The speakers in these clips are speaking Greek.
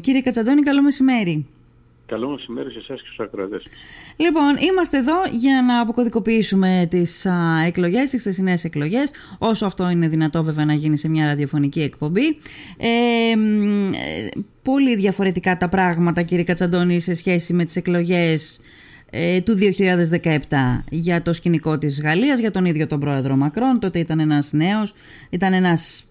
Κύριε Κατσαντώνη, καλό μεσημέρι. Καλό μεσημέρι σε εσάς και στους ακροατές. Λοιπόν, είμαστε εδώ για να αποκωδικοποιήσουμε τις εκλογές, τις χθεσινές εκλογές, όσο αυτό είναι δυνατό βέβαια να γίνει σε μια ραδιοφωνική εκπομπή. Ε, ε, πολύ διαφορετικά τα πράγματα, κύριε Κατσαντώνη, σε σχέση με τις εκλογές ε, του 2017 για το σκηνικό της Γαλλίας, για τον ίδιο τον πρόεδρο Μακρόν. Τότε ήταν ένας νέος, ήταν ένας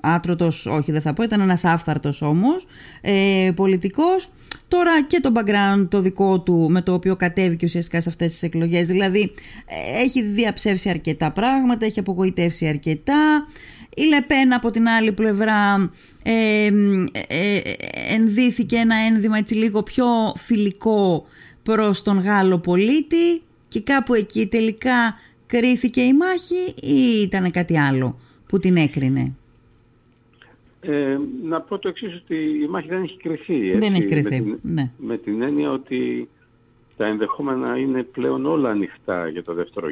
άτρωτος, όχι δεν θα πω, ήταν ένας άφθαρτος όμως, ε, πολιτικός. Τώρα και το background το δικό του με το οποίο κατέβηκε ουσιαστικά σε αυτές τις εκλογές. Δηλαδή ε, έχει διαψεύσει αρκετά πράγματα, έχει απογοητεύσει αρκετά. Η Λεπέν από την άλλη πλευρά ε, ε, ε, ενδύθηκε ένα ένδυμα έτσι λίγο πιο φιλικό προς τον Γάλλο πολίτη και κάπου εκεί τελικά κρίθηκε η μάχη ή ήταν κάτι άλλο που την έκρινε; Ε, να πω το εξής ότι η μάχη δεν έχει κρυθεί. Έτσι, δεν έχει κρυθεί, με την, ναι. Με την έννοια ότι τα ενδεχόμενα είναι πλέον όλα ανοιχτά για το δεύτερο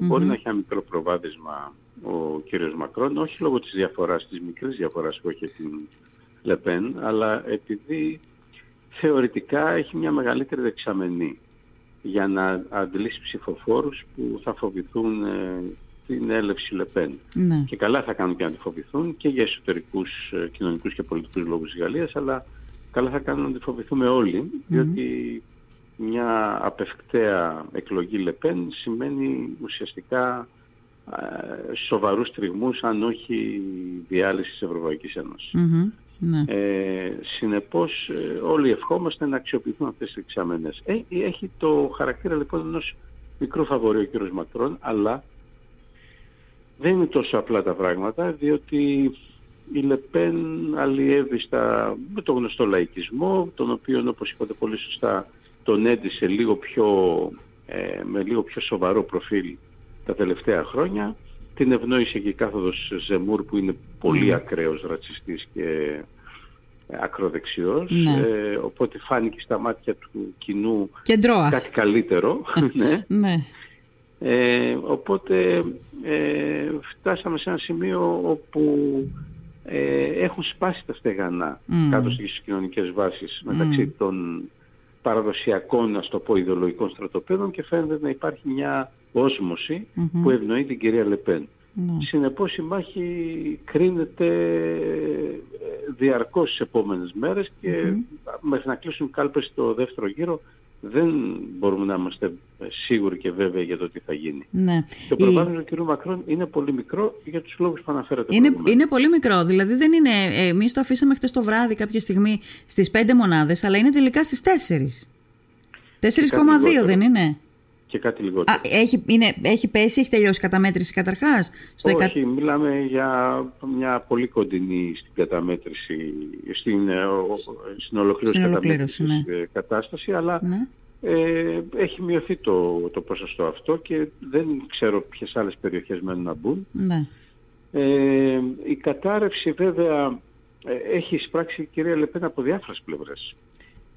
Μπορεί να έχει ένα μικρό προβάδισμα ο κύριος Μακρόν, όχι λόγω της διαφοράς, της μικρής διαφοράς που έχει την Λεπέν, αλλά επειδή θεωρητικά έχει μια μεγαλύτερη δεξαμενή για να αντλήσει ψηφοφόρους που θα φοβηθούν ε, την έλευση Λεπέν. Ναι. Και καλά θα κάνουν και να τη φοβηθούν και για εσωτερικούς ε, κοινωνικούς και πολιτικούς λόγους της Γαλλίας, αλλά καλά θα κάνουν να τη φοβηθούμε όλοι, διότι μια απευκταία εκλογή Λεπέν σημαίνει ουσιαστικά ε, σοβαρούς τριγμούς, αν όχι διάλυση της Ευρωπαϊκής ναι. Ε, συνεπώς ε, όλοι ευχόμαστε να αξιοποιηθούν αυτές τις εξάμενες. Ε, έχει το χαρακτήρα λοιπόν ενός μικρού φαβορή ο κύριος Μακρόν, αλλά δεν είναι τόσο απλά τα πράγματα, διότι η Λεπέν αλλιεύει στα, με το γνωστό λαϊκισμό, τον οποίο όπως είπατε πολύ σωστά τον έντυσε λίγο πιο, ε, με λίγο πιο σοβαρό προφίλ τα τελευταία χρόνια. Την ευνόησε και η κάθοδος Ζεμούρ που είναι πολύ mm. ακραίος ρατσιστής και ακροδεξιός, Ναι. ε, οπότε φάνηκε στα μάτια του κοινού Κεντρώα. κάτι καλύτερο. ναι. ναι. Ε, οπότε ε, φτάσαμε σε ένα σημείο όπου ε, έχουν σπάσει τα στεγανά Mm. κάτω στις κοινωνικές βάσεις μεταξύ των παραδοσιακών, να το πω, ιδεολογικών στρατοπέδων και φαίνεται να υπάρχει μια όσμωση Μμμ. που ευνοεί την κυρία Λεπέν. Ναι. Συνεπώς η μάχη κρίνεται ε, διαρκώς στις επόμενες μέρες και μέχρι να κλείσουν κάλπες στο δεύτερο γύρο δεν μπορούμε να είμαστε σίγουροι και βέβαιοι για το τι θα γίνει. ναι. Το Η- προβάδισμα του κ. Μακρόν είναι πολύ μικρό για τους λόγους που αναφέρατε Είναι, προηγουμένως. είναι πολύ μικρό. Δηλαδή δεν είναι. Εμείς το αφήσαμε χτες το βράδυ κάποια στιγμή στις 5 μονάδες, αλλά είναι τελικά στις 4. 4,2 λιγότερο. δεν είναι; Και κάτι λιγότερο. Α, έχει, είναι, έχει πέσει, έχει τελειώσει η καταμέτρηση καταρχάς; Όχι, μιλάμε για μια πολύ κοντινή στην καταμέτρηση, στην, ε, ο- ο- στην ολοκλήρωση Στην ολοκλήρωση, καταμέτρησης, ε, κατάσταση, αλλά Ναι. ε, έχει μειωθεί το, το ποσοστό αυτό και δεν ξέρω ποιες άλλες περιοχές μένουν να μπουν. ναι. Ε, η κατάρρευση βέβαια ε, έχει εισπράξει η κυρία Λεπέν από διάφορες πλευρές.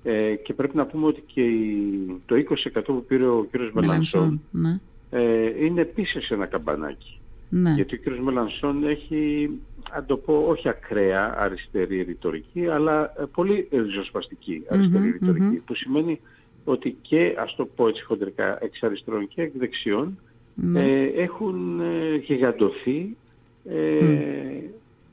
Ε, και πρέπει να πούμε ότι και η- το 20% που πήρε ο κύριος Μελανσόν Ναι. ε, είναι επίσης ένα καμπανάκι. Ναι. Γιατί ο κύριος Μελανσόν έχει, αν το πω, όχι ακραία αριστερή ρητορική, αλλά ε, πολύ ριζοσπαστική αριστερή Μμμ, ρητορική, μμμ. που σημαίνει ότι και, ας το πω έτσι χοντρικά, εξ αριστερών και εκ δεξιών, Ναι. ε, έχουν ε, γιγαντωθεί ε,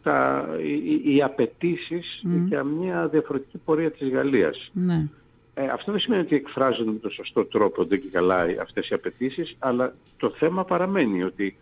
τα, οι, οι απαιτήσεις Μμ. για μια διαφορετική πορεία της Γαλλίας. ναι. Ε, αυτό δεν σημαίνει ότι εκφράζονται με τον σωστό τρόπο δεν και καλά αυτές οι απαιτήσεις, αλλά το θέμα παραμένει ότι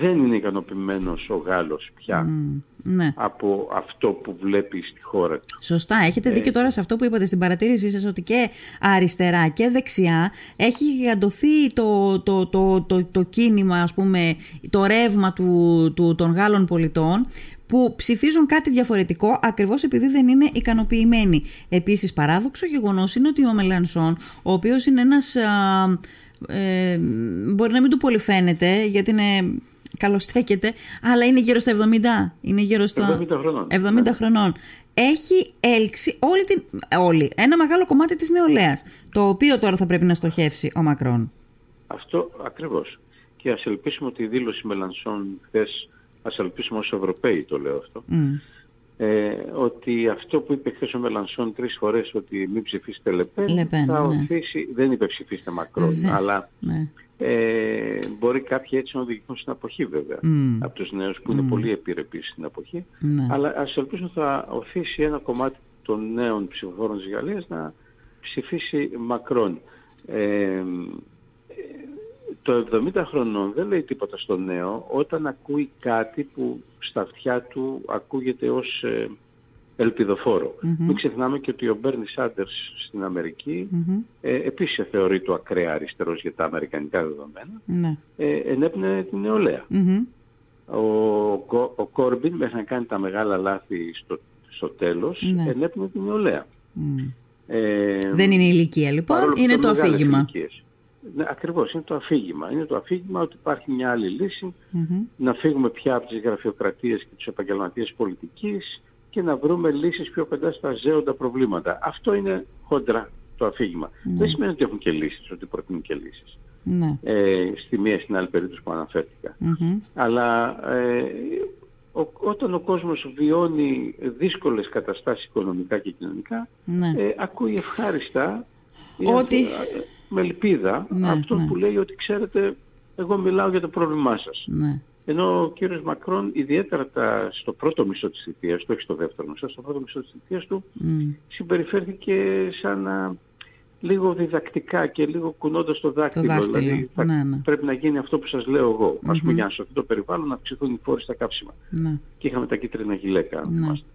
δεν είναι ικανοποιημένος ο Γάλλος πια Μμ, ναι. από αυτό που βλέπει στη χώρα του. Σωστά. Έχετε δίκιο τώρα σε αυτό που είπατε στην παρατήρησή σας ότι και αριστερά και δεξιά έχει γιγαντωθεί το, το, το, το, το κίνημα, ας πούμε, το ρεύμα του, του, των Γάλλων πολιτών που ψηφίζουν κάτι διαφορετικό ακριβώς επειδή δεν είναι ικανοποιημένοι. Επίσης παράδοξο γεγονός είναι ότι ο Μελανσόν, ο οποίος είναι ένας... α, ε, μπορεί να μην του πολύ φαίνεται γιατί είναι καλοστέκεται, αλλά είναι γύρω στα 70. Είναι γύρω στα 70 χρονών. 70 Ναι. χρονών. Έχει έλξει όλη την, όλη, ένα μεγάλο κομμάτι της νεολαίας, το οποίο τώρα θα πρέπει να στοχεύσει ο Μακρόν. Αυτό ακριβώς. Και ας ελπίσουμε ότι η δήλωση Μελανσόν χθες, ας ελπίσουμε ως Ευρωπαίοι το λέω αυτό, Μμ. Ε, ότι αυτό που είπε χθες ο Μελανσόν τρεις φορές ότι μην ψηφίσετε Λεπέν, Λεπέν, θα ναι. οθήσει, δεν είπε ψηφίστε Μακρόν, Δεν- αλλά Ναι. ε, μπορεί κάποιοι έτσι να οδηγηθούν στην αποχή βέβαια Μμ. από τους νέους που είναι πολύ επιρρεπείς στην αποχή Ναι. αλλά ας ελπίσουμε θα οθήσει ένα κομμάτι των νέων ψηφοφόρων της Γαλλίας να ψηφίσει Μακρόν. Ε, το 70 χρονών δεν λέει τίποτα στο νέο όταν ακούει κάτι που στα αυτιά του ακούγεται ως ε, ελπιδοφόρο. Μην ξεχνάμε και ότι ο Μπέρνι Σάντερς στην Αμερική Μμμ. ε, επίσης θεωρεί το ακραία αριστερός για τα αμερικανικά δεδομένα Ναι. ε, ενέπνεε την νεολαία. Μμμ. Ο, Κο- ο Κόρμπιν μέχρι να κάνει τα μεγάλα λάθη στο, στο τέλος Ναι. ενέπνεε την νεολαία. Μμ. Ε, Δεν είναι η ηλικία λοιπόν, παρόλο που είναι ήταν το μεγάλες αφήγημα. ηλικίες. Ναι, ακριβώς, είναι το αφήγημα. Είναι το αφήγημα ότι υπάρχει μια άλλη λύση, Μμμ. να φύγουμε πια από τις γραφειοκρατίες και τους επαγγελματίες πολιτικής και να βρούμε λύσεις πιο κοντά στα ζέοντα προβλήματα. Αυτό είναι χοντρά το αφήγημα. Δεν σημαίνει ότι έχουν και λύσεις, ότι προτείνουν και λύσεις. Ναι. Ε, στη μία στην άλλη περίπτωση που αναφέρθηκα. Μμμ. Αλλά ε, ο, όταν ο κόσμος βιώνει δύσκολες καταστάσεις οικονομικά και κοινωνικά, Ναι. ε, ακούει ευχάριστα ή Ότι- αυτό- ε, με ελπίδα Ναι, αυτόν ναι. που λέει ότι ξέρετε εγώ μιλάω για το πρόβλημά σας. Ναι. Ενώ ο κύριος Μακρόν ιδιαίτερα τα, στο πρώτο μισό της θητείας του, όχι στο δεύτερο μισό, στο πρώτο μισό της θητείας του Μμ. συμπεριφέρθηκε σαν να λίγο διδακτικά και λίγο κουνώντας το δάκτυλο. δάκτυλο, Δηλαδή θα- ναι, ναι. πρέπει να γίνει αυτό που σας λέω εγώ. Ας πούμε για να σωθεί το περιβάλλον να αυξηθούν οι φόροι στα κάψιμα. Ναι. Και είχαμε τα κίτρινα γυλαίκα. αν Ναι. θυμάστε.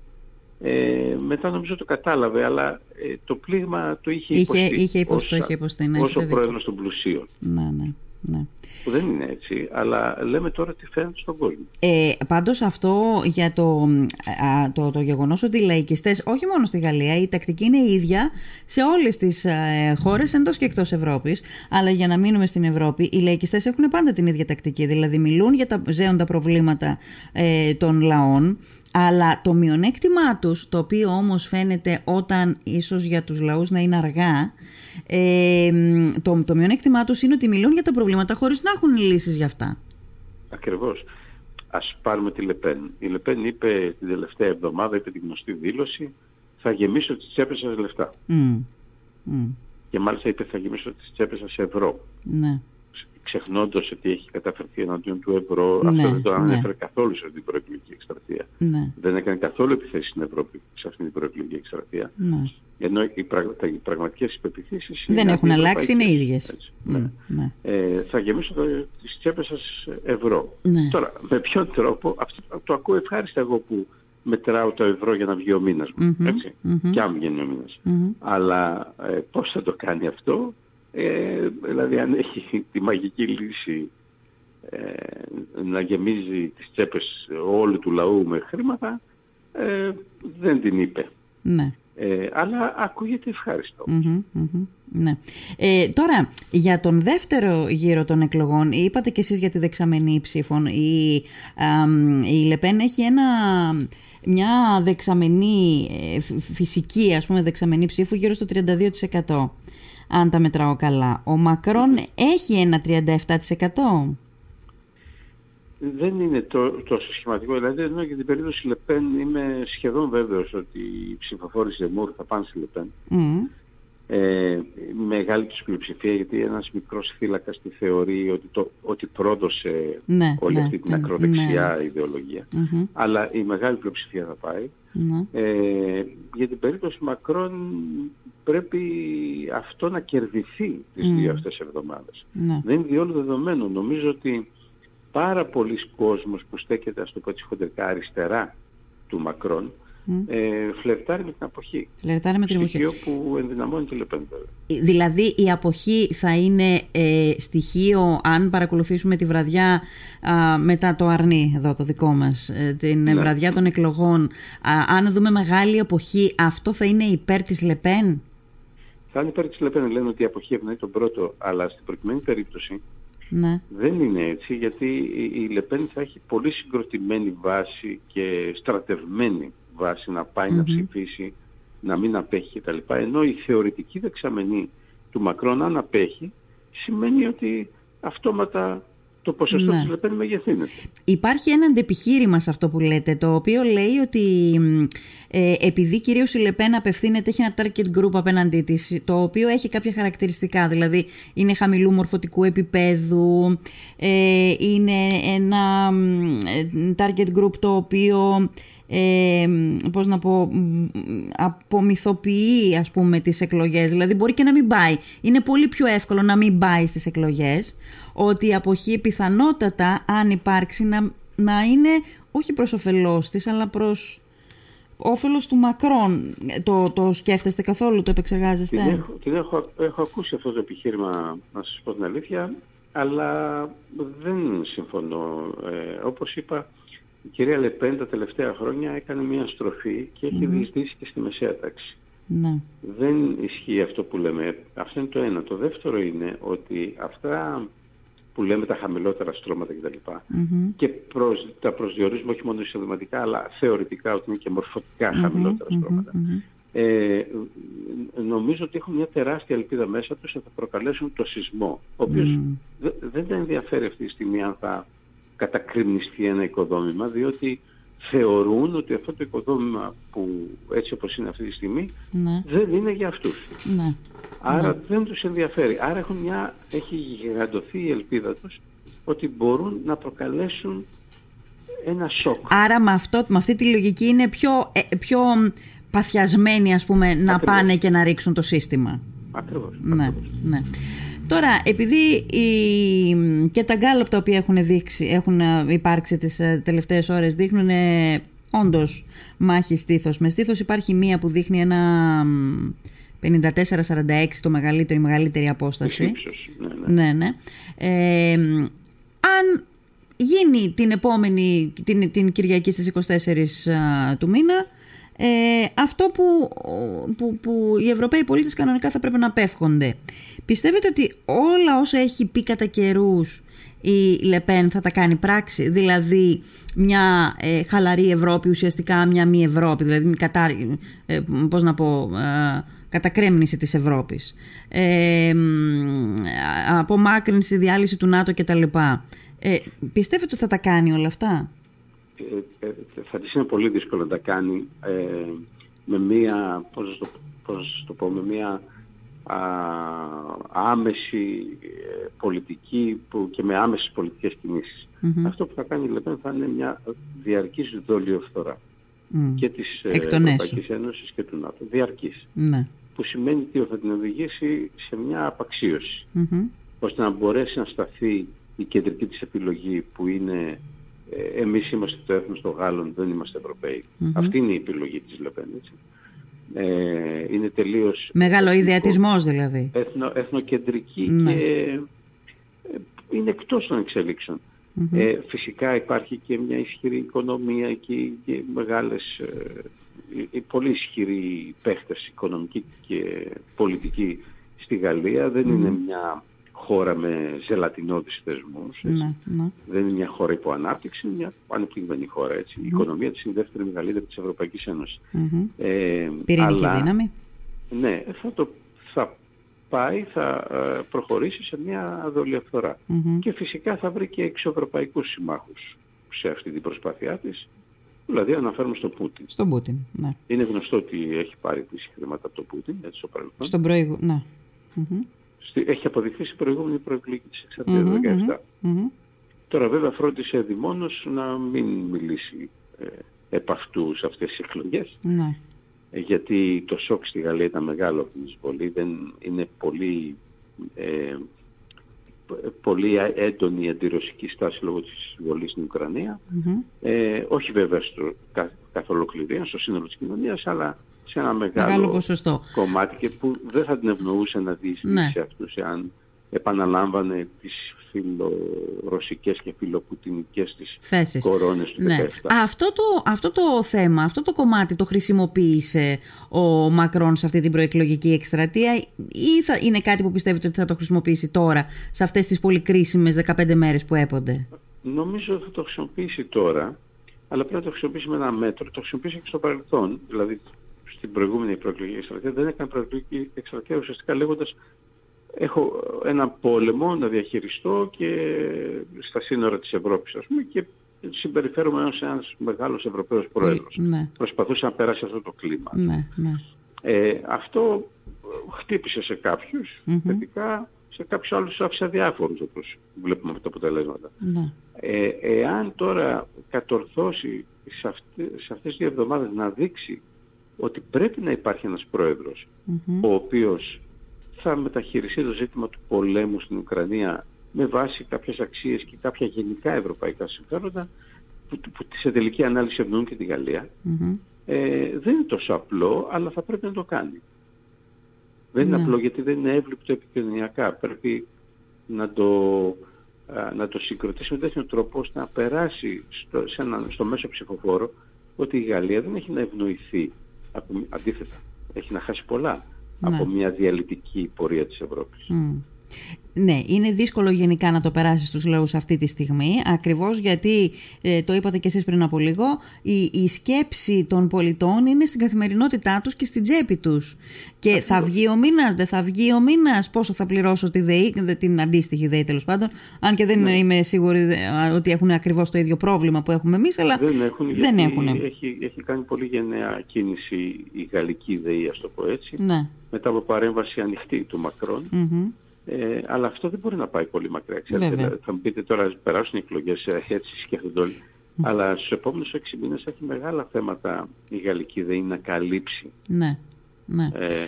Ε, μετά νομίζω το κατάλαβε, αλλά ε, το πλήγμα το είχε Είχε- υποστεί. είχε υποστεί, ως- το είχε υποστεί, ναι, ως έχετε ο δίκιο. πρόεδρος των πλουσίων. Ναι, ναι, ναι. Που δεν είναι έτσι, αλλά λέμε τώρα τι φαίνεται στον κόσμο. Ε, πάντως αυτό για το, α, το, το γεγονός ότι οι λαϊκιστές, όχι μόνο στη Γαλλία, η τακτική είναι η ίδια σε όλες τις ε, χώρες εντός και εκτός Ευρώπης, αλλά για να μείνουμε στην Ευρώπη, οι λαϊκιστές έχουν πάντα την ίδια τακτική, δηλαδή μιλούν για τα ζέοντα προβλήματα ε, των λαών, αλλά το μειονέκτημά τους, το οποίο όμως φαίνεται όταν ίσως για τους λαούς να είναι αργά, ε, το, το μειονέκτημά τους είναι ότι μιλούν για τα προβλήματα χωρίς να έχουν λύσεις για αυτά. Ακριβώς. Ας πάρουμε τη Λεπέν. Η Λεπέν είπε την τελευταία εβδομάδα, είπε τη γνωστή δήλωση, θα γεμίσω τις τσέπες σας λεφτά. Μμ. Μμ. Και μάλιστα είπε θα γεμίσω τις τσέπες σας ευρώ. Ναι. Ξεχνώντας ότι έχει καταφερθεί εναντίον του ευρώ, Ναι, αυτό δεν το ναι. ανέφερε καθόλου σε αυτή την προεκλογική εκστρατεία. Ναι. Δεν έκανε καθόλου επιθέσεις στην Ευρώπη σε αυτή την προεκλογική εκστρατεία. ναι. Ενώ οι, πραγ... τα- οι πραγματικές υπεπιθήσεις Δεν είναι έχουν αλλάξει, είναι αντιευρωπαϊκές. ίδιες. Έτσι, Μμ, ναι. ναι. Ε, θα γεμίσω το, τις τσέπες σας ευρώ. Ναι. Τώρα, με ποιον τρόπο, αυτό το ακούω ευχάριστα εγώ που μετράω το ευρώ για να βγει ο μήνας μου, Μμμ, έτσι, μμμ. και αν βγαίνει ο μήνας. Μμμ. Αλλά ε, πώς θα το κάνει αυτό, ε, δηλαδή αν έχει τη μαγική λύση ε, να γεμίζει τις τσέπες όλου του λαού με χρήματα, ε, δεν την είπε. Ναι. Ε, αλλά ακούγεται ευχάριστο. Μμμ, μμμ, ναι. Ε, τώρα, για τον δεύτερο γύρο των εκλογών, είπατε κι εσείς για τη δεξαμενή ψήφων. Η, αμ, η Λεπέν έχει ένα, μια δεξαμενή, ε, φυ- φυσική ας πούμε δεξαμενή ψήφου γύρω στο 32%. Αν τα μετράω καλά. Ο Μακρόν έχει ένα 37%. Δεν είναι το, τόσο σχηματικό. Δηλαδή, ενώ για την περίπτωση Λεπέν είμαι σχεδόν βέβαιος ότι οι ψηφοφόροι Ζεμούρ θα πάνε στη Λεπέν. Μμ, Ε, μεγάλη τους πλειοψηφία γιατί ένας μικρός θύλακας τη θεωρεί ότι, το, ότι πρόδωσε Ναι, όλη ναι, αυτή την ναι, ακροδεξιά ιδεολογία. μμμ, Αλλά η μεγάλη πλειοψηφία θα πάει. ναι. Ε, για την περίπτωση Μακρόν πρέπει αυτό να κερδιθεί τις Μμ. δύο αυτές εβδομάδες. ναι. Δεν είναι διόλου δεδομένο. Νομίζω ότι πάρα πολλοί κόσμος που στέκεται, ας το πω έτσι χοντρικά, αριστερά του Μακρόν, Μμ. ε, φλερτάρει με την αποχή. Φλερτάρει με την εποχή. Στοιχείο που ενδυναμώνει τη Λεπέν βέβαια. Δηλαδή η αποχή θα είναι ε, στοιχείο αν παρακολουθήσουμε τη βραδιά α, μετά το αρνί εδώ το δικό μας ε, την Ναι. βραδιά των εκλογών α, αν δούμε μεγάλη αποχή αυτό θα είναι υπέρ της Λεπέν; Θα είναι υπέρ της Λεπέν, λένε ότι η αποχή ευνοεί τον πρώτο, αλλά στην προκειμένη περίπτωση ναι. δεν είναι έτσι, γιατί η- η Λεπέν θα έχει πολύ συγκροτημένη βάση και στρατευμένη βάση να πάει να Μμμ. ψηφίσει, να μην απέχει κτλ. Ενώ η θεωρητική δεξαμενή του Μακρόν αν απέχει, σημαίνει ότι αυτόματα το ποσοστό ναι. της Λεπέν μεγεθύνεται. Υπάρχει ένα αντεπιχείρημα σε αυτό που λέτε, το οποίο λέει ότι ε, επειδή κυρίως η Λεπέν απευθύνεται, έχει ένα target group απέναντί της, το οποίο έχει κάποια χαρακτηριστικά, δηλαδή είναι χαμηλού μορφωτικού επίπεδου, ε, είναι ένα ε, target group το οποίο ε, πώς να πω, απομυθοποιεί ας πούμε τις εκλογές, δηλαδή μπορεί και να μην πάει. Είναι πολύ πιο εύκολο να μην πάει στις εκλογές, ότι η αποχή πιθανότατα αν υπάρξει να, να είναι όχι προς όφελός της, αλλά προς όφελος του Μακρόν. Το, το σκέφτεστε καθόλου, το επεξεργάζεστε; Την έχω, την έχω, έχω ακούσει αυτό το επιχείρημα, να σας πω την αλήθεια, αλλά δεν συμφωνώ. Ε, όπως είπα, η κυρία Λεπέν τα τελευταία χρόνια έκανε μια στροφή και έχει mm διεισδύσει και στη μεσαία τάξη. Ναι. Δεν ισχύει αυτό που λέμε. Αυτό είναι το ένα. Το δεύτερο είναι ότι αυτά που λέμε τα χαμηλότερα στρώματα κτλ. Mm-hmm. Και προς, τα προσδιορίζουμε όχι μόνο εισοδηματικά, αλλά θεωρητικά ότι είναι και μορφωτικά χαμηλότερα στρώματα. Ε, νομίζω ότι έχουν μια τεράστια ελπίδα μέσα τους ότι θα προκαλέσουν το σεισμό, ο οποίος δεν τα ενδιαφέρει αυτή τη στιγμή αν θα κατακριμνιστεί ένα οικοδόμημα, διότι θεωρούν ότι αυτό το οικοδόμημα που έτσι όπως είναι αυτή τη στιγμή ναι. δεν είναι για αυτούς. Ναι. Άρα ναι. δεν τους ενδιαφέρει. Άρα έχουν μια, έχει γιγαντωθεί η ελπίδα τους ότι μπορούν να προκαλέσουν ένα σοκ. Άρα με, αυτό, με αυτή τη λογική είναι πιο, ε, πιο παθιασμένοι ας πούμε να πάνε και να ρίξουν το σύστημα. Ακριβώς. Ναι, ναι. Τώρα, επειδή η, και τα γκάλωπ τα οποία έχουν, δείξει, έχουν υπάρξει τις ε, τελευταίες ώρες δείχνουν ε, όντως μάχη στήθος. Με στήθος υπάρχει μία που δείχνει ένα 54-46 το μεγαλύτερο, η μεγαλύτερη απόσταση. ναι, ναι. ναι, ναι. Ε, αν γίνει την επόμενη, την, την Κυριακή στις 24 του μήνα, ε, αυτό που, που, που οι Ευρωπαίοι πολίτες κανονικά θα πρέπει να απέφχονται. Πιστεύετε ότι όλα όσα έχει πει κατά καιρούς η Λεπέν θα τα κάνει πράξη, δηλαδή μια ε, χαλαρή Ευρώπη, ουσιαστικά μια μη Ευρώπη, δηλαδή κατά, ε, πώς να πω, ε, κατακρέμνηση της Ευρώπης, ε, απομάκρυνση, διάλυση του ΝΑΤΟ κτλ. Ε, πιστεύετε ότι θα τα κάνει όλα αυτά; Ε, ε, θα της είναι πολύ δύσκολο να τα κάνει με μία, πώς πώς το πω, με μία άμεση ε, πολιτική που, και με άμεσες πολιτικές Αυτό που θα κάνει λοιπόν θα είναι μια διαρκής δολιοφθορά mm. και της ε, Ευρωπαϊκής Ένωσης και του ΝΑΤΟ. Διαρκής. Ναι. Που σημαίνει ότι θα την οδηγήσει σε μια απαξίωση. Ώστε να μπορέσει να σταθεί η κεντρική της επιλογή που είναι ε, εμείς είμαστε το έθνος των Γάλλων, δεν είμαστε Αυτή είναι η επιλογή της Λεπέν. Ε, είναι τελείως... Μεγάλο ιδεατισμός δηλαδή. Εθνο, εθνοκεντρική ναι. και ε, είναι εκτός των εξελιξεων ε, φυσικά υπάρχει και μια ισχυρή οικονομία και, και μεγάλες, ε, πολύ ισχυροί παίχτες οικονομικοί και πολιτικοί στη Γαλλία. Δεν είναι μια χώρα με ζελατινώδεις θεσμούς. Ναι, ναι. Δεν είναι μια χώρα υπό ανάπτυξη, είναι μια ανεπτυγμένη χώρα. Η οικονομία της είναι η δεύτερη μεγαλύτερη της Ευρωπαϊκής Ένωσης. Ε, Πυρηνική αλλά, δύναμη. Ναι, θα, το, θα πάει, θα ε, προχωρήσει σε μια δολιοφθορά. Και φυσικά θα βρει και εξωευρωπαϊκούς συμμάχους σε αυτή την προσπάθειά της. Δηλαδή αναφέρουμε στον Πούτιν. Στον Πούτιν, ναι. Είναι γνωστό ότι έχει πάρει τις χρήματα από τον Πούτιν, έτσι στο παρελθόν. Στον προηγούμενο, ναι έχει αποδειχθεί στην προηγούμενη προεκλογική της εξαρτίας mm-hmm, 17. Τώρα βέβαια φρόντισε δημόνος να μην μιλήσει ε, επ' αυτού σε αυτές τις εκλογές. Ναι. Ε, γιατί το σοκ στη Γαλλία ήταν μεγάλο από την εισβολή. Δεν είναι πολύ, ε, πολύ έντονη η αντιρωσική στάση λόγω της εισβολής στην Ουκρανία. Ε, όχι βέβαια στο, καθ' ολοκληρία, στο σύνολο της κοινωνίας, αλλά σε ένα μεγάλο, μεγάλο ποσοστό. κομμάτι και που δεν θα την ευνοούσε να δει ναι. σε αυτούς εάν επαναλάμβανε τις φιλορωσικές και φιλοπουτινικές της Θέσεις. κορώνες του ναι. Αυτό το, αυτό το θέμα, αυτό το κομμάτι το χρησιμοποίησε ο Μακρόν σε αυτή την προεκλογική εκστρατεία ή θα, είναι κάτι που πιστεύετε ότι θα το χρησιμοποιήσει τώρα σε αυτές τις πολύ κρίσιμες 15 μέρες που έπονται; Νομίζω ότι θα το χρησιμοποιήσει τώρα αλλά πρέπει να το χρησιμοποιήσει με ένα μέτρο. Το χρησιμοποιήσει και στο παρελθόν. Δηλαδή στην προηγούμενη προεκλογική εκστρατεία δεν έκανε προεκλογική εκστρατεία ουσιαστικά λέγοντας έχω ένα πόλεμο να διαχειριστώ και στα σύνορα της Ευρώπης ας πούμε και συμπεριφέρομαι ως ένας μεγάλος Ευρωπαίος Πρόεδρος. Ναι. Προσπαθούσα να περάσει αυτό το κλίμα. Ναι, ναι. Ε, αυτό χτύπησε σε κάποιους, mm θετικά, σε κάποιους άλλους άφησε αδιάφορους όπως βλέπουμε αυτά τα αποτελέσματα. Ναι. Ε, εάν τώρα κατορθώσει σε, αυτές, σε αυτές τις δύο εβδομάδες να δείξει ότι πρέπει να υπάρχει ένας πρόεδρος ο οποίος θα μεταχειριστεί το ζήτημα του πολέμου στην Ουκρανία με βάση κάποιες αξίες και κάποια γενικά ευρωπαϊκά συμφέροντα που, που σε τελική ανάλυση ευνοούν και τη γαλλια ε, δεν είναι τόσο απλό, αλλά θα πρέπει να το κάνει. Δεν είναι ναι. απλό γιατί δεν είναι εύληπτο επικοινωνιακά. Πρέπει να το, να το συγκροτήσει με τέτοιο τρόπο ώστε να περάσει στο, σε ένα, στο μέσο ψηφοφόρο ότι η Γαλλία δεν έχει να ευνοηθεί. Από, αντίθετα, έχει να χάσει πολλά ναι. από μια διαλυτική πορεία της Ευρώπης. Ναι, είναι δύσκολο γενικά να το περάσεις στους λαούς αυτή τη στιγμή, ακριβώς γιατί, ε, το είπατε και εσείς πριν από λίγο, η, η σκέψη των πολιτών είναι στην καθημερινότητά τους και στην τσέπη τους. Και θα βγει ο μήνας, δεν θα βγει ο μήνας, πόσο θα πληρώσω τη ΔΕΗ, την αντίστοιχη ΔΕΗ τέλος πάντων, αν και δεν ναι. είμαι σίγουρη ότι έχουν ακριβώς το ίδιο πρόβλημα που έχουμε εμείς, αλλά δεν έχουν. Δεν έχουν. Έχει, έχει κάνει πολύ γενναία κίνηση η γαλλική ΔΕΗ, ας το πω έτσι, ναι. μετά από παρέμβαση ανοιχτή του Μακρόν. Ε, αλλά αυτό δεν μπορεί να πάει πολύ μακριά. Ξέρετε, θα μου πείτε τώρα, περάσουν οι εκλογές, ε, έτσι σκέφτονται όλοι. Αλλά στους επόμενους έξι μήνες έχει μεγάλα θέματα η γαλλική ΔΕΗ να καλύψει. Ναι. ναι. Ε,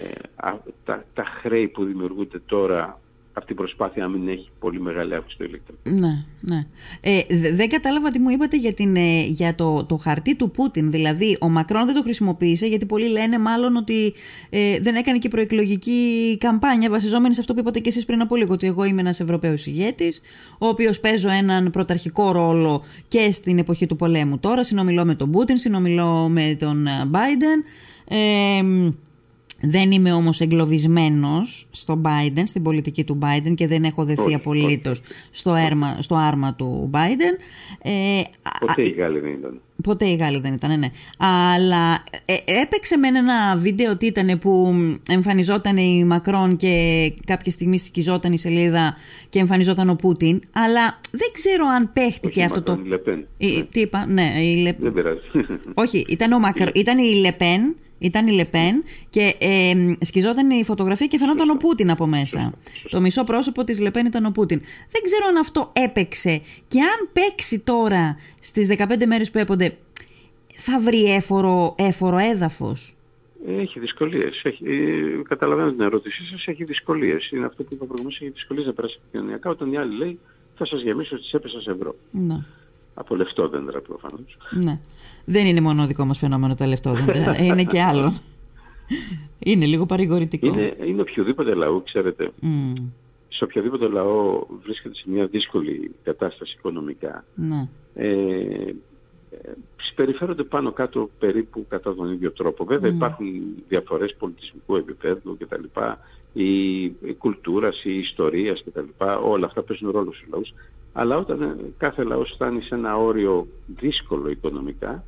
τα, τα χρέη που δημιουργούνται τώρα αυτή την προσπάθεια να μην έχει πολύ μεγάλη αύξηση στο ηλεκτρικό. Ναι, ναι. Ε, δεν κατάλαβα τι μου είπατε για, την, ε, για το, το χαρτί του Πούτιν. Δηλαδή, ο Μακρόν δεν το χρησιμοποίησε, γιατί πολλοί λένε μάλλον ότι ε, δεν έκανε και προεκλογική καμπάνια, βασιζόμενη σε αυτό που είπατε και εσείς πριν από λίγο, ότι εγώ είμαι ένας Ευρωπαίος ηγέτης, ο οποίος παίζω έναν πρωταρχικό ρόλο και στην εποχή του πολέμου. Τώρα συνομιλώ με τον Πούτιν, συνομιλώ με τον Biden. Ε, δεν είμαι όμως εγκλωβισμένος στο Biden, στην πολιτική του Biden και δεν έχω δεθεί απολύτως στο, στο άρμα του Biden. Ε, ποτέ οι Γάλλοι δεν ήταν. Ποτέ οι Γάλλοι δεν ήταν, ναι. Αλλά ε, έπαιξε με ένα βίντεο τι ήταν που εμφανιζόταν η Μακρόν και κάποια στιγμή σκιζόταν η σελίδα και εμφανιζόταν ο Πούτιν. Αλλά δεν ξέρω αν παίχτηκε αυτό το... Η, τι είπα, ναι. Η Λε... Δεν πειράζει. Όχι, ήταν, ο Μακρ... ήταν η Λεπέν ήταν η Λεπέν και ε, σκιζόταν η φωτογραφία και φαινόταν ο Πούτιν από μέσα. Το μισό πρόσωπο της Λεπέν ήταν ο Πούτιν. Δεν ξέρω αν αυτό έπαιξε και αν παίξει τώρα στις 15 μέρες που έπονται θα βρει έφορο, έφορο έδαφος. Έχει δυσκολίες. Έχει, ε, καταλαβαίνω την ερώτησή σας. Έχει δυσκολίες. Είναι αυτό που είπα προηγουμένως. Έχει δυσκολίες να περάσει κοινωνιακά. Όταν η άλλη λέει θα σας γεμίσω τις έπεσα σε ευρώ. Ναι. Από λεφτόδεντρα προφανώς. Ναι. Δεν είναι μόνο δικό μας φαινόμενο τα λεφτόδεντρα. είναι και άλλο. Είναι λίγο παρηγορητικό. Είναι, είναι οποιοδήποτε λαό, ξέρετε. Mm. Σε οποιοδήποτε λαό βρίσκεται σε μια δύσκολη κατάσταση οικονομικά. Ναι. Ε, συμπεριφέρονται πάνω κάτω περίπου κατά τον ίδιο τρόπο. Βέβαια mm. υπάρχουν διαφορές πολιτισμικού επίπεδου κτλ. Η, η κουλτούρας, η ιστορίας κτλ. Όλα αυτά παίζουν ρόλο στους λαούς. Αλλά όταν κάθε λαός φτάνει σε ένα όριο δύσκολο οικονομικά,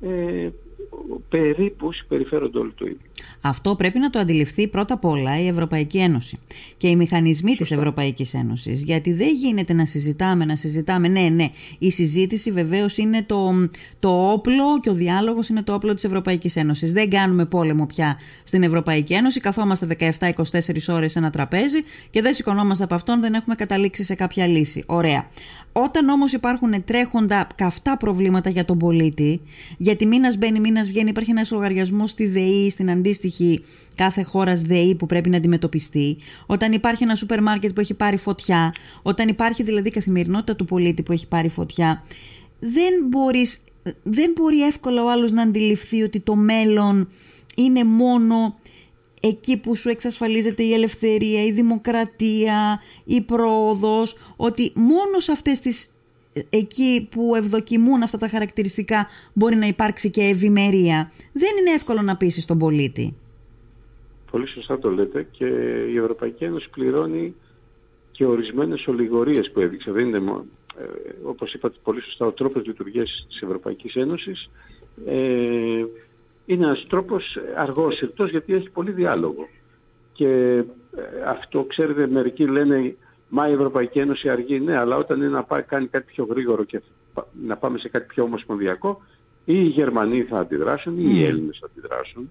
ε, περίπου συμπεριφέρονται όλοι το ίδιο. Αυτό πρέπει να το αντιληφθεί πρώτα απ' όλα η Ευρωπαϊκή Ένωση και οι μηχανισμοί Σωστά. της Ευρωπαϊκής Ένωσης. Γιατί δεν γίνεται να συζητάμε, να συζητάμε. Ναι, ναι, η συζήτηση βεβαίως είναι το, το όπλο και ο διάλογος είναι το όπλο της Ευρωπαϊκής Ένωσης. Δεν κάνουμε πόλεμο πια στην Ευρωπαϊκή Ένωση. Καθόμαστε 17-24 ώρες σε ένα τραπέζι και δεν σηκωνόμαστε από αυτόν, δεν έχουμε καταλήξει σε κάποια λύση. Ωραία. Όταν όμως υπάρχουν τρέχοντα καυτά προβλήματα για τον πολίτη, γιατί μήνας μπαίνει, μήνας βγαίνει, υπάρχει ένας λογαριασμός στη ΔΕΗ, στην αντίστοιχη κάθε χώρας ΔΕΗ που πρέπει να αντιμετωπιστεί, όταν υπάρχει ένα σούπερ μάρκετ που έχει πάρει φωτιά, όταν υπάρχει δηλαδή η καθημερινότητα του πολίτη που έχει πάρει φωτιά, δεν, μπορείς, δεν μπορεί εύκολα ο άλλος να αντιληφθεί ότι το μέλλον είναι μόνο εκεί που σου εξασφαλίζεται η ελευθερία, η δημοκρατία, η πρόοδος, ότι μόνος σε αυτές τις εκεί που ευδοκιμούν αυτά τα χαρακτηριστικά μπορεί να υπάρξει και ευημερία. Δεν είναι εύκολο να πείσει τον πολίτη. Πολύ σωστά το λέτε και η Ευρωπαϊκή Ένωση πληρώνει και ορισμένες ολιγορίες που έδειξε. Δεν είναι μόνο, ε, όπως είπατε πολύ σωστά, ο τρόπος λειτουργίας της Ευρωπαϊκής Ένωσης ε, είναι ένας τρόπος αργός, γιατί έχει πολύ διάλογο. Και ε, αυτό, ξέρετε, μερικοί λένε Μα η Ευρωπαϊκή Ένωση αργεί, ναι, αλλά όταν είναι να πάει, κάνει κάτι πιο γρήγορο και να πάμε σε κάτι πιο ομοσπονδιακό, ή οι Γερμανοί θα αντιδράσουν ή οι Έλληνες θα αντιδράσουν.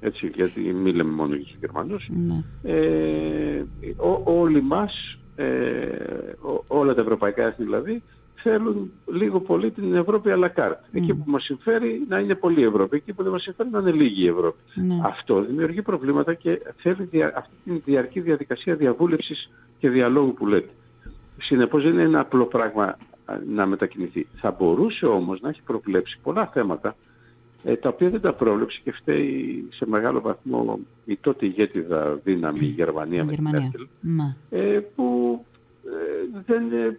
Έτσι, γιατί μην λέμε μόνο για τους Γερμανούς. Ναι. Ε, όλοι μας, ε, όλα τα ευρωπαϊκά έθνη δηλαδή, θέλουν λίγο πολύ την Ευρώπη à la carte. Εκεί που μας συμφέρει να είναι πολύ Ευρώπη, εκεί που δεν μας συμφέρει να είναι λίγη η Ευρώπη. Ναι. Αυτό δημιουργεί προβλήματα και θέλει αυτή τη διαρκή διαδικασία διαβούλευσης και διαλόγου που λέτε. Συνεπώς δεν είναι ένα απλό πράγμα να μετακινηθεί. Θα μπορούσε όμως να έχει προβλέψει πολλά θέματα ε, τα οποία δεν τα πρόβλεψε και φταίει σε μεγάλο βαθμό η τότε ηγέτιδα δύναμη η Γερμανία, με την ναι. ε, που ε, δεν, ε,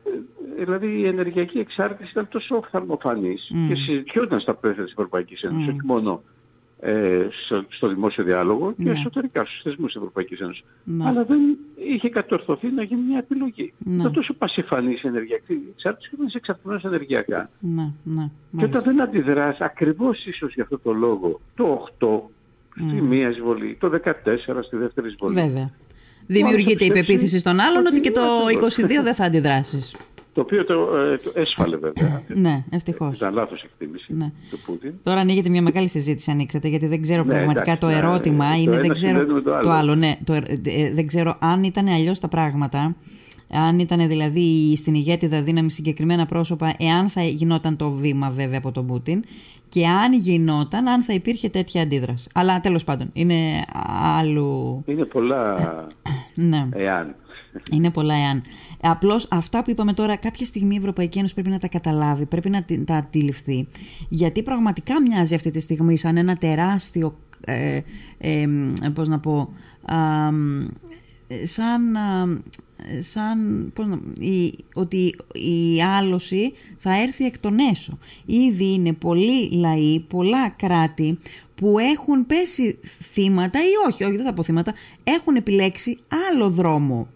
δηλαδή η ενεργειακή εξάρτηση ήταν τόσο οφθαλμοφανής mm. και συζητιόταν στα πλαίσια της Ευρωπαϊκής Ένωσης, mm. όχι μόνο ε, στο, στο, δημόσιο διάλογο και ναι. εσωτερικά στους θεσμούς της Ευρωπαϊκής Ένωσης. Ναι. Αλλά δεν είχε κατορθωθεί να γίνει μια επιλογή. Ναι. Ήταν τόσο πασιφανής η ενεργειακή εξάρτηση και δεν είσαι εξαρτημένος ενεργειακά. Ναι, ναι, και όταν δεν αντιδράς, ακριβώς ίσως για αυτό το λόγο, το 8 στη μία εισβολή, το 14 στη δεύτερη εισβολή. Βέβαια. Δημιουργείται η πεποίθηση στον άλλον ότι και το 22 δεν θα αντιδράσεις. Το οποίο το, ε, το έσφαλε βέβαια. ναι, ευτυχώς. Ήταν λάθος εκτίμηση ναι. του Πούτιν. Τώρα ανοίγεται μια μεγάλη συζήτηση, ανοίξατε, γιατί δεν ξέρω ναι, πραγματικά το ερώτημα. Ναι, είναι, το δεν ξέρω, το άλλο. Το άλλο ναι, το, ε, δεν ξέρω αν ήταν αλλιώς τα πράγματα. Αν ήταν δηλαδή στην ηγέτιδα δύναμη συγκεκριμένα πρόσωπα, εάν θα γινόταν το βήμα βέβαια από τον Πούτιν και αν γινόταν, αν θα υπήρχε τέτοια αντίδραση. Αλλά τέλος πάντων, είναι άλλου... Είναι πολλά ναι. εάν. Είναι πολλά εάν. Απλώς αυτά που είπαμε τώρα, κάποια στιγμή η Ευρωπαϊκή Ένωση πρέπει να τα καταλάβει, πρέπει να τα αντιληφθεί. Γιατί πραγματικά μοιάζει αυτή τη στιγμή σαν ένα τεράστιο. Ε, ε, πώς να πω. Σαν, σαν πώς να, η, ότι η άλωση θα έρθει εκ των έσω. Ήδη είναι πολλοί λαοί, πολλά κράτη που έχουν πέσει θύματα ή όχι, όχι δεν θα πω θύματα, έχουν επιλέξει άλλο δρόμο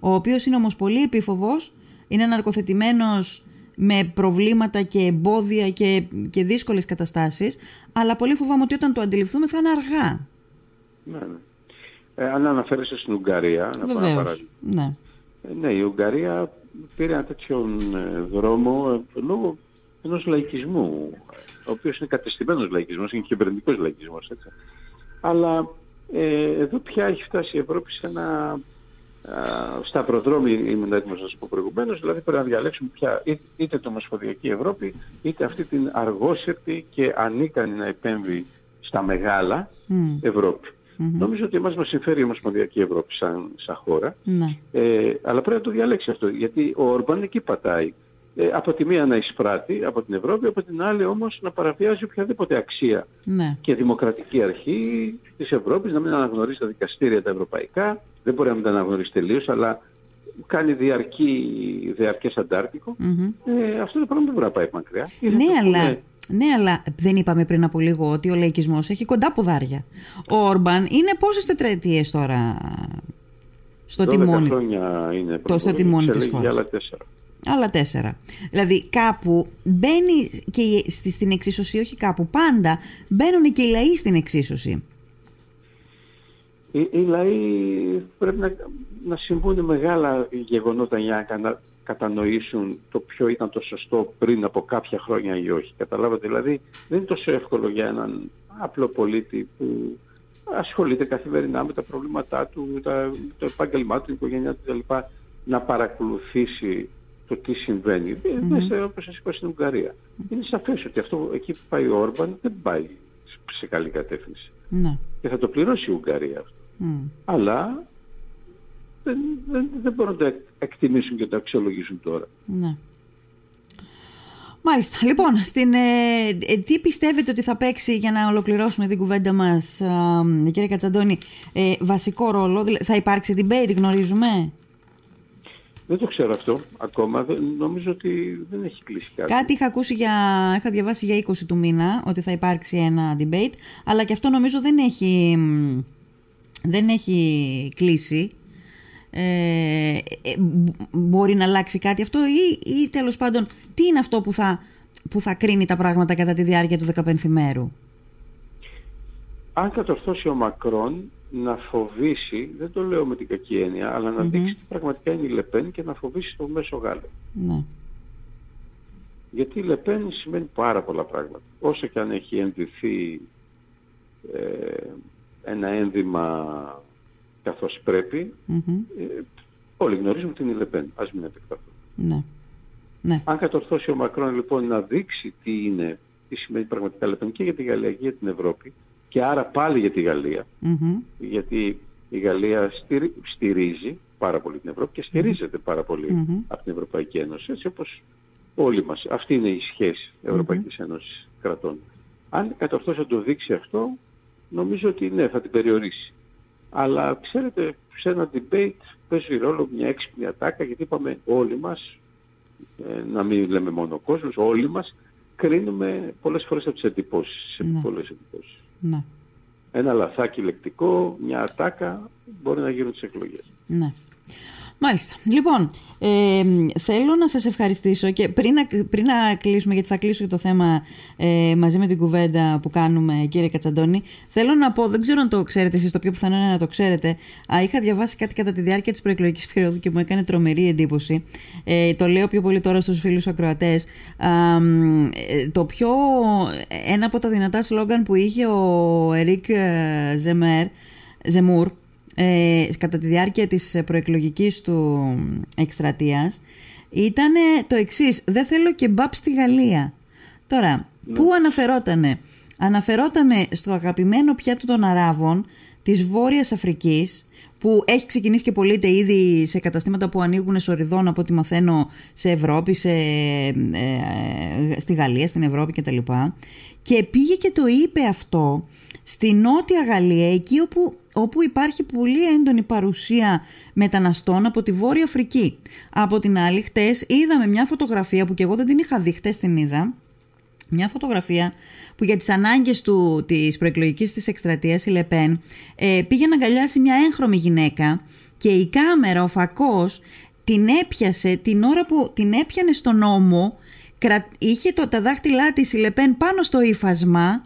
ο οποίος είναι όμως πολύ επίφοβος, είναι ναρκοθετημένος με προβλήματα και εμπόδια και, και δύσκολες καταστάσεις, αλλά πολύ φοβάμαι ότι όταν το αντιληφθούμε θα είναι αργά. Ναι, ναι. Ε, αν αναφέρεσαι στην Ουγγαρία, να πω Ναι. Ε, ναι, η Ουγγαρία πήρε ένα τέτοιο ε, δρόμο ε, λόγω ενός λαϊκισμού, ο οποίος είναι κατεστημένος λαϊκισμός, είναι κυβερνητικός λαϊκισμός, έτσι. Αλλά ε, εδώ πια έχει φτάσει η Ευρώπη σε ένα στα προδρόμια ήμουν έτοιμος να σας πω προηγουμένως, δηλαδή πρέπει να διαλέξουμε πια είτε το Ομοσπονδιακή Ευρώπη, είτε αυτή την αργόσερτη και ανίκανη να επέμβει στα μεγάλα Ευρώπη. Νομίζω ότι εμάς μας συμφέρει η Ομοσπονδιακή Ευρώπη σαν, σαν χώρα, ναι. ε, αλλά πρέπει να το διαλέξει αυτό, γιατί ο Ορμπάν εκεί πατάει. Ε, από τη μία να εισπράττει από την Ευρώπη, από την άλλη όμως να παραβιάζει οποιαδήποτε αξία ναι. και δημοκρατική αρχή της Ευρώπης, να μην αναγνωρίσει τα δικαστήρια τα ευρωπαϊκά, δεν μπορεί να μην τα αναγνωρίσει τελείως, αλλά κάνει διαρκή, διαρκές αντάρτικο. Ε, αυτό το πράγμα δεν μπορεί να πάει μακριά. Ναι, αλλά... Ναι, αλλά δεν είπαμε πριν από λίγο ότι ο λαϊκισμός έχει κοντά ποδάρια. Ο Όρμπαν είναι πόσες τετραετίες τώρα στο τιμόνι; χρόνια είναι το, στο τιμόνι της χώρας. άλλα τέσσερα. Άλλα τέσσερα. Δηλαδή κάπου μπαίνει και στην εξίσωση, όχι κάπου, πάντα μπαίνουν και οι λαοί στην εξίσωση. Οι, οι λαοί πρέπει να, να συμβούν μεγάλα γεγονότα για να κατανοήσουν το ποιο ήταν το σωστό πριν από κάποια χρόνια ή όχι. Καταλάβατε, δηλαδή δεν είναι τόσο εύκολο για έναν απλό πολίτη που ασχολείται καθημερινά με τα προβλήματά του, τα, το επάγγελμά του, την οικογένειά του κλπ. να παρακολουθήσει το τι συμβαίνει. Mm-hmm. Μέσα, όπως σας είπα, στην Ουγγαρία. Είναι σαφές ότι αυτό εκεί που πάει ο Όρμπαν δεν πάει σε καλή κατεύθυνση. Ναι. Και θα το πληρώσει η Ουγγαρία αυτό. Αλλά δεν, δεν, δεν μπορούν να το εκτιμήσουν και το αξιολογήσουν τώρα. Ναι. Μάλιστα. Λοιπόν, στην, ε, ε, τι πιστεύετε ότι θα παίξει για να ολοκληρώσουμε την κουβέντα μας, ε, κύριε Κατσαντώνη, ε, βασικό ρόλο, θα υπάρξει debate, γνωρίζουμε; Δεν το ξέρω αυτό ακόμα. Νομίζω ότι δεν έχει κλείσει κάτι. Κάτι είχα ακούσει για. Είχα διαβάσει για 20 του μήνα ότι θα υπάρξει ένα debate, αλλά και αυτό νομίζω δεν έχει δεν έχει κλείσει. Ε, ε, μπορεί να αλλάξει κάτι αυτό ή, ή τέλος πάντων τι είναι αυτό που θα, που θα κρίνει τα πράγματα κατά τη διάρκεια του 15 μέρου. Αν κατορθώσει ο Μακρόν να φοβήσει, δεν το λέω με την κακή έννοια, αλλά να δείξει τι πραγματικά είναι η Λεπέν και να φοβήσει το μέσο Γάλλο. Ναι. Γιατί η Λεπέν σημαίνει πάρα πολλά πράγματα. Όσο και αν έχει ενδυθεί ε, ένα ένδυμα καθώς πρέπει, ε, όλοι γνωρίζουμε την Λεπέν. Ας μην επεκταθούμε. Ναι. Ναι. Αν κατορθώσει ο Μακρόν λοιπόν να δείξει τι είναι, τι σημαίνει πραγματικά Λεπέν και για τη Γαλλία και για την Ευρώπη και άρα πάλι για τη γαλλια γιατί η Γαλλία στηρίζει πάρα πολύ την Ευρώπη και στηρίζεται πάρα πολύ από την Ευρωπαϊκή Ένωση, έτσι όπως όλοι μας. Αυτή είναι η σχέση Ευρωπαϊκής Ένωσης κρατών. Αν κατορθώσει να το δείξει αυτό, νομίζω ότι ναι, θα την περιορίσει. Αλλά ξέρετε, σε ένα debate παίζει ρόλο μια έξυπνη ατάκα, γιατί είπαμε όλοι μας, ε, να μην λέμε μόνο ο κόσμος, όλοι μας κρίνουμε πολλές φορές από τις εντυπώσεις, σε Ναι. πολλές εντυπώσεις. Ναι. Ένα λαθάκι λεκτικό, μια ατάκα μπορεί να γίνουν τις εκλογές. Ναι. Μάλιστα. Λοιπόν, ε, θέλω να σας ευχαριστήσω και πριν να, πριν να κλείσουμε, γιατί θα κλείσω και το θέμα ε, μαζί με την κουβέντα που κάνουμε, κύριε Κατσαντώνη, θέλω να πω, δεν ξέρω αν το ξέρετε εσείς, το πιο πιθανό είναι να το ξέρετε, α, είχα διαβάσει κάτι κατά τη διάρκεια της προεκλογικής περίοδου και μου έκανε τρομερή εντύπωση. Ε, το λέω πιο πολύ τώρα στους φίλους ακροατές. Α, ε, το πιο, ένα από τα δυνατά σλόγγαν που είχε ο Ερικ ε, Ζεμέρ, Ζεμούρ, ε, κατά τη διάρκεια της προεκλογικής του εκστρατείας ήταν το εξής «Δεν θέλω και μπαπ στη Γαλλία». Τώρα, πού αναφερότανε; Αναφερότανε στο αγαπημένο πιάτο των Αράβων της Βόρειας Αφρικής που έχει ξεκινήσει και πωλείται ήδη σε καταστήματα που ανοίγουν σοριδών από ό,τι μαθαίνω σε Ευρώπη, σε, ε, ε, στη Γαλλία, στην Ευρώπη κτλ. Και πήγε και το είπε αυτό στη Νότια Γαλλία, εκεί όπου, όπου υπάρχει πολύ έντονη παρουσία μεταναστών από τη Βόρεια Αφρική. Από την άλλη, χτες είδαμε μια φωτογραφία που και εγώ δεν την είχα δει, χτες την είδα, μια φωτογραφία που για τις ανάγκες του, της προεκλογικής της εκστρατείας η Λεπέν ε, πήγε να αγκαλιάσει μια έγχρωμη γυναίκα και η κάμερα, ο φακός, την έπιασε την ώρα που την έπιανε στον ώμο, είχε το, τα δάχτυλά της η Λεπέν πάνω στο ύφασμα,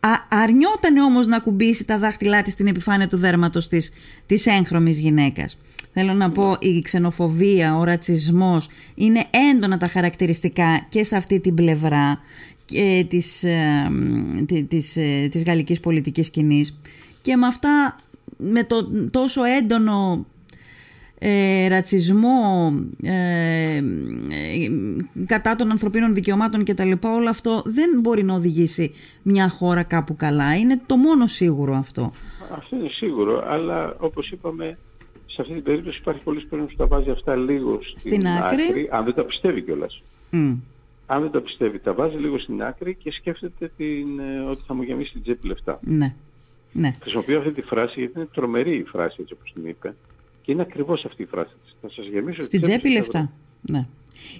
Α, αρνιόταν όμως να κουμπίσει τα δάχτυλά της στην επιφάνεια του δέρματος της, της έγχρωμης γυναίκας. Θέλω να πω η ξενοφοβία, ο ρατσισμός είναι έντονα τα χαρακτηριστικά και σε αυτή την πλευρά και της, ε, της, ε, της γαλλικής πολιτικής σκηνής και με αυτά με το τόσο έντονο ε, ρατσισμό ε, κατά των ανθρωπίνων δικαιωμάτων και τα λοιπά όλο αυτό δεν μπορεί να οδηγήσει μια χώρα κάπου καλά είναι το μόνο σίγουρο αυτό Αυτό είναι σίγουρο αλλά όπως είπαμε σε αυτή την περίπτωση υπάρχει πολλής περίπτωση που τα βάζει αυτά λίγο στην, στην άκρη. άκρη αν δεν τα πιστεύει κιόλας mm. αν δεν τα πιστεύει τα βάζει λίγο στην άκρη και σκέφτεται την, ότι θα μου γεμίσει την τσέπη λεφτά ναι. Ναι. Χρησιμοποιώ αυτή τη φράση γιατί είναι τρομερή η φράση έτσι όπως την είπε και είναι ακριβώς αυτή η φράση της. Θα σας γεμίσω Στην τσέπη λεφτά. Ναι.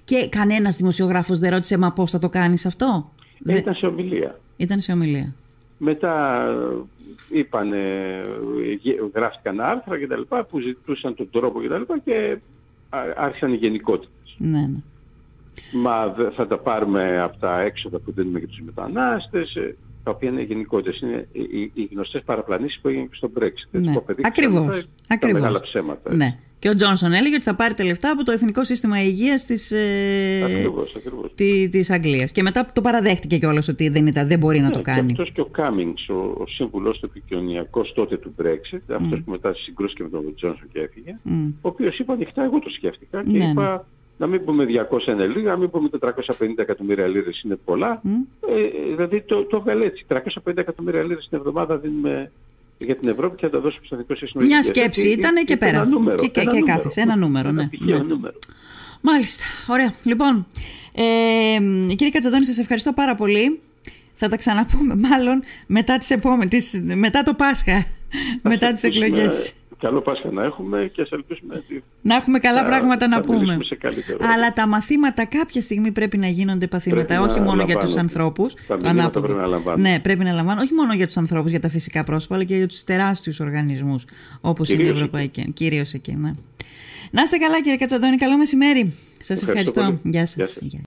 Και κανένας δημοσιογράφος δεν ρώτησε μα πώς θα το κάνεις αυτό; Ε, ήταν σε ομιλία. Ήταν σε ομιλία. Μετά είπαν, γράφτηκαν άρθρα και τα λοιπά που ζητούσαν τον τρόπο και τα λοιπά και άρχισαν οι γενικότητες. Ναι, ναι. Μα θα τα πάρουμε από τα έξοδα που δίνουμε για τους μετανάστες, τα οποία είναι γενικότητες. Είναι οι, οι γνωστές παραπλανήσεις που έγιναν και στο Brexit. Ναι. Ακριβώς. Τα, Ακριβώς. μεγάλα ψέματα. Ναι. Και ο Τζόνσον έλεγε ότι θα πάρει τα λεφτά από το Εθνικό Σύστημα Υγείας της, ε, ακριβώς, ακριβώς. Τη, της Αγγλίας. Και μετά το παραδέχτηκε κιόλας ότι δεν, ήταν, δεν μπορεί να ναι, το κάνει. Και αυτός και ο Κάμινγκς, ο, ο σύμβουλος του επικοινωνιακός τότε του Brexit, mm. αυτός που μετά συγκρούστηκε με τον Τζόνσον και έφυγε, mm. ο οποίος είπε ανοιχτά, εγώ το σκέφτηκα και ναι, είπα ναι. Να μην πούμε 200 είναι λίγα, να μην πούμε 450 εκατομμύρια λίρες είναι πολλά. Mm. Ε, δηλαδή το, το έβγαλε έτσι. 350 εκατομμύρια λίρες την εβδομάδα δίνουμε για την Ευρώπη και θα τα δώσουμε στο Εθνικό Σύστημα Μια σκέψη ήταν και πέρα. Ένα νούμερο, και, και, ένα και νούμερο. κάθισε. Ένα νούμερο, ναι. Ένα ναι. νούμερο. Μάλιστα. Ωραία. Λοιπόν, ε, κύριε Κατσαντώνη, σας ευχαριστώ πάρα πολύ. Θα τα ξαναπούμε μάλλον μετά, τις επόμενες, μετά το Πάσχα, μετά τις εκλογές. Καλό Πάσχα να έχουμε και ας ελπίσουμε ότι να έχουμε καλά θα, πράγματα θα να πούμε. Σε καλύτερο. Αλλά τα μαθήματα κάποια στιγμή πρέπει να γίνονται παθήματα, πρέπει όχι μόνο για τους λαμβάνω. ανθρώπους. Τα μηνύματα πρέπει να λαμβάνω. Ναι, πρέπει να λαμβάνω, όχι μόνο για τους ανθρώπους, για τα φυσικά πρόσωπα, αλλά και για τους τεράστιους οργανισμούς, όπως είναι η Ευρωπαϊκή. Εκεί. Κυρίως εκεί, ναι. Να είστε καλά κύριε Κατσαντώνη, καλό μεσημέρι. Σας ευχαριστώ. ευχαριστώ. Γεια σας. Γεια σας.